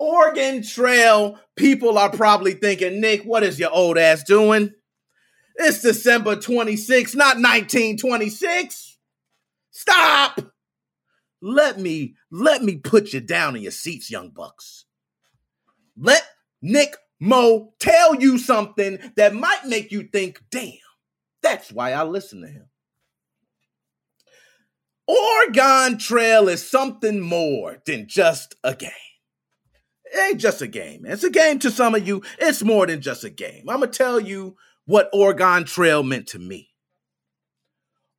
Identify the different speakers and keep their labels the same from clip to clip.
Speaker 1: Oregon Trail people are probably thinking, Nick, what is your old ass doing? It's December 26, not 1926. Stop. Let me let me put you down in your seats, young bucks. Let Nick Mo tell you something that might make you think, damn, that's why I listen to him. Oregon Trail is something more than just a game. It ain't just a game. It's a game to some of you. It's more than just a game. I'm going to tell you what Oregon Trail meant to me.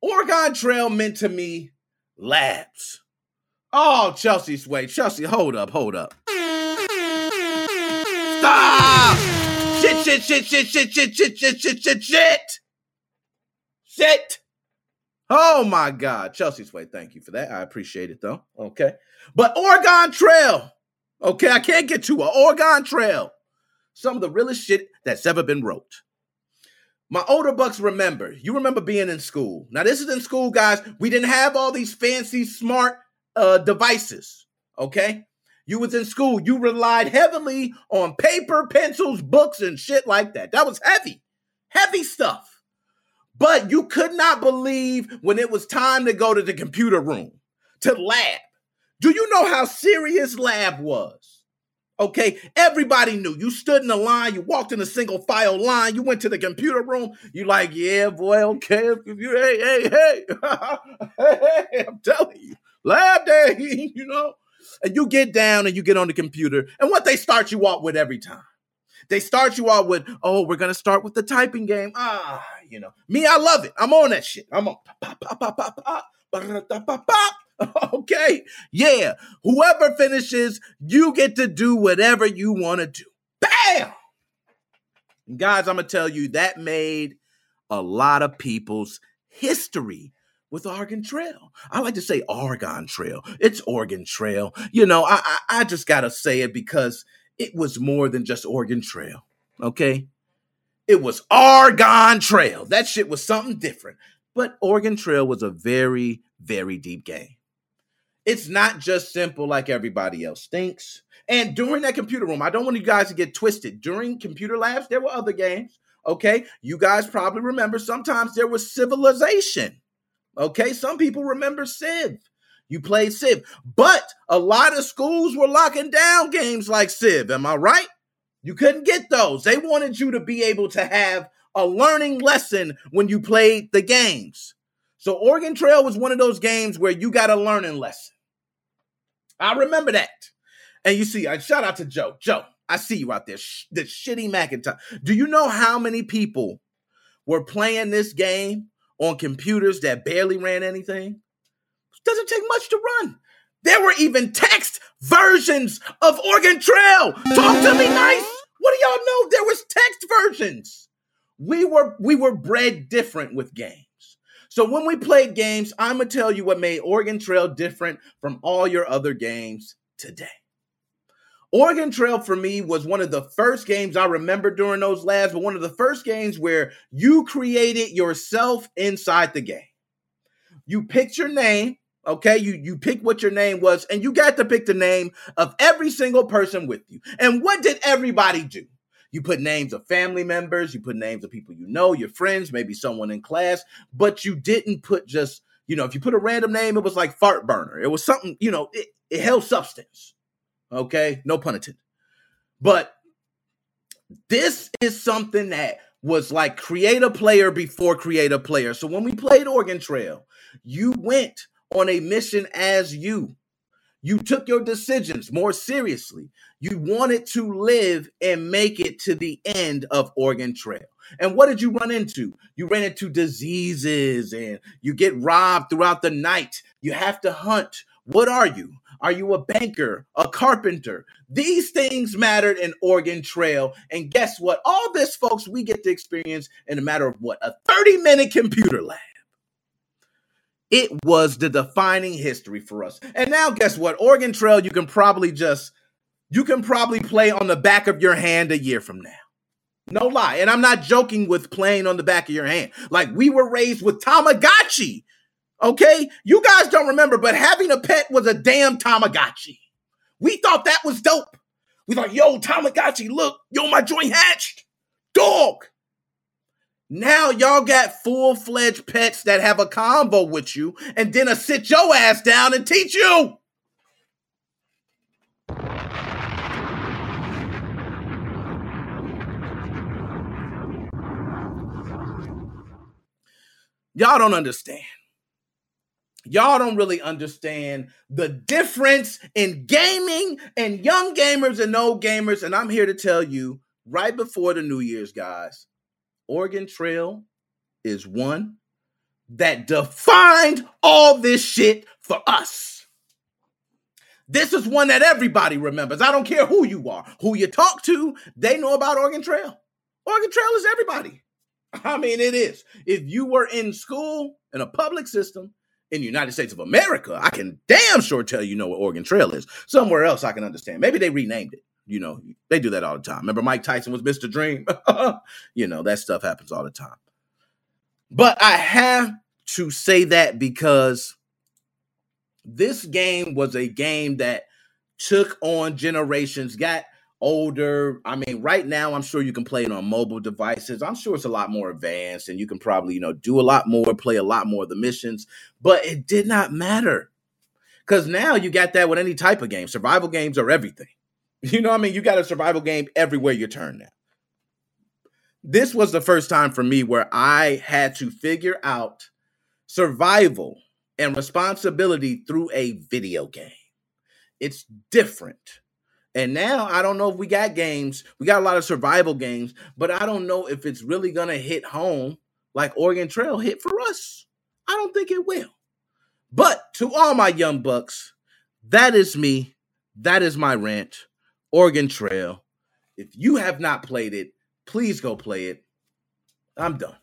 Speaker 1: Oregon Trail meant to me labs. Oh, Chelsea Sway. Chelsea, hold up, hold up. Stop! Shit, shit, shit, shit, shit, shit, shit, shit, shit, shit, shit. Shit. Oh my God. Chelsea Sway, thank you for that. I appreciate it though. Okay. But Oregon Trail. Okay, I can't get to a Oregon Trail. Some of the realest shit that's ever been wrote. My older bucks remember. You remember being in school. Now, this is in school, guys. We didn't have all these fancy, smart uh, devices. Okay, you was in school. You relied heavily on paper, pencils, books, and shit like that. That was heavy, heavy stuff. But you could not believe when it was time to go to the computer room to lab. Do you know how serious lab was? Okay, everybody knew. You stood in the line, you walked in a single file line, you went to the computer room, you like, yeah, boy, okay, you, hey, hey, hey, hey, I'm telling you, lab day, you know. And you get down and you get on the computer, and what they start you off with every time. They start you off with, oh, we're gonna start with the typing game. Ah, you know, me, I love it. I'm on that shit. I'm on pop, pop, pop, pop, pop, pop, pop. Okay, yeah. Whoever finishes, you get to do whatever you want to do. Bam! guys, I'm gonna tell you that made a lot of people's history with Oregon Trail. I like to say Oregon Trail. It's Oregon Trail. You know, I, I, I just gotta say it because it was more than just Oregon Trail. Okay, it was Argon Trail. That shit was something different. But Oregon Trail was a very, very deep game. It's not just simple like everybody else thinks. And during that computer room, I don't want you guys to get twisted. During computer labs, there were other games. Okay. You guys probably remember sometimes there was civilization. Okay. Some people remember Civ. You played Civ. But a lot of schools were locking down games like Civ. Am I right? You couldn't get those. They wanted you to be able to have a learning lesson when you played the games. So Oregon Trail was one of those games where you got a learning lesson. I remember that. And you see, I shout out to Joe. Joe, I see you out there. Sh- the shitty Macintosh. Do you know how many people were playing this game on computers that barely ran anything? It doesn't take much to run. There were even text versions of Oregon Trail. Talk to me nice. What do y'all know? There was text versions. We were we were bred different with games. So when we played games, I'm gonna tell you what made Oregon Trail different from all your other games today. Oregon Trail for me was one of the first games I remember during those labs, but one of the first games where you created yourself inside the game. You picked your name, okay? You you pick what your name was, and you got to pick the name of every single person with you. And what did everybody do? You put names of family members, you put names of people you know, your friends, maybe someone in class, but you didn't put just, you know, if you put a random name, it was like fart burner. It was something, you know, it, it held substance. Okay, no pun intended. But this is something that was like create a player before create a player. So when we played Oregon Trail, you went on a mission as you. You took your decisions more seriously. You wanted to live and make it to the end of Oregon Trail. And what did you run into? You ran into diseases and you get robbed throughout the night. You have to hunt. What are you? Are you a banker, a carpenter? These things mattered in Oregon Trail. And guess what? All this, folks, we get to experience in a matter of what? A 30 minute computer lab. It was the defining history for us. And now, guess what? Oregon Trail, you can probably just, you can probably play on the back of your hand a year from now. No lie. And I'm not joking with playing on the back of your hand. Like we were raised with Tamagotchi. Okay? You guys don't remember, but having a pet was a damn Tamagotchi. We thought that was dope. We thought, yo, Tamagotchi, look, yo, my joint hatched. Dog. Now y'all got full fledged pets that have a combo with you and then a sit your ass down and teach you. Y'all don't understand. Y'all don't really understand the difference in gaming and young gamers and old gamers. And I'm here to tell you right before the New Year's, guys, Oregon Trail is one that defined all this shit for us. This is one that everybody remembers. I don't care who you are, who you talk to, they know about Oregon Trail. Oregon Trail is everybody. I mean, it is. If you were in school in a public system in the United States of America, I can damn sure tell you know what Oregon Trail is. Somewhere else, I can understand. Maybe they renamed it. You know, they do that all the time. Remember, Mike Tyson was Mr. Dream? you know, that stuff happens all the time. But I have to say that because this game was a game that took on generations, got older. I mean, right now, I'm sure you can play it on mobile devices. I'm sure it's a lot more advanced and you can probably, you know, do a lot more, play a lot more of the missions, but it did not matter. Because now you got that with any type of game. Survival games are everything. You know what I mean? You got a survival game everywhere you turn now. This was the first time for me where I had to figure out survival and responsibility through a video game. It's different. And now I don't know if we got games. We got a lot of survival games, but I don't know if it's really going to hit home like Oregon Trail hit for us. I don't think it will. But to all my young bucks, that is me. That is my rant. Oregon Trail. If you have not played it, please go play it. I'm done.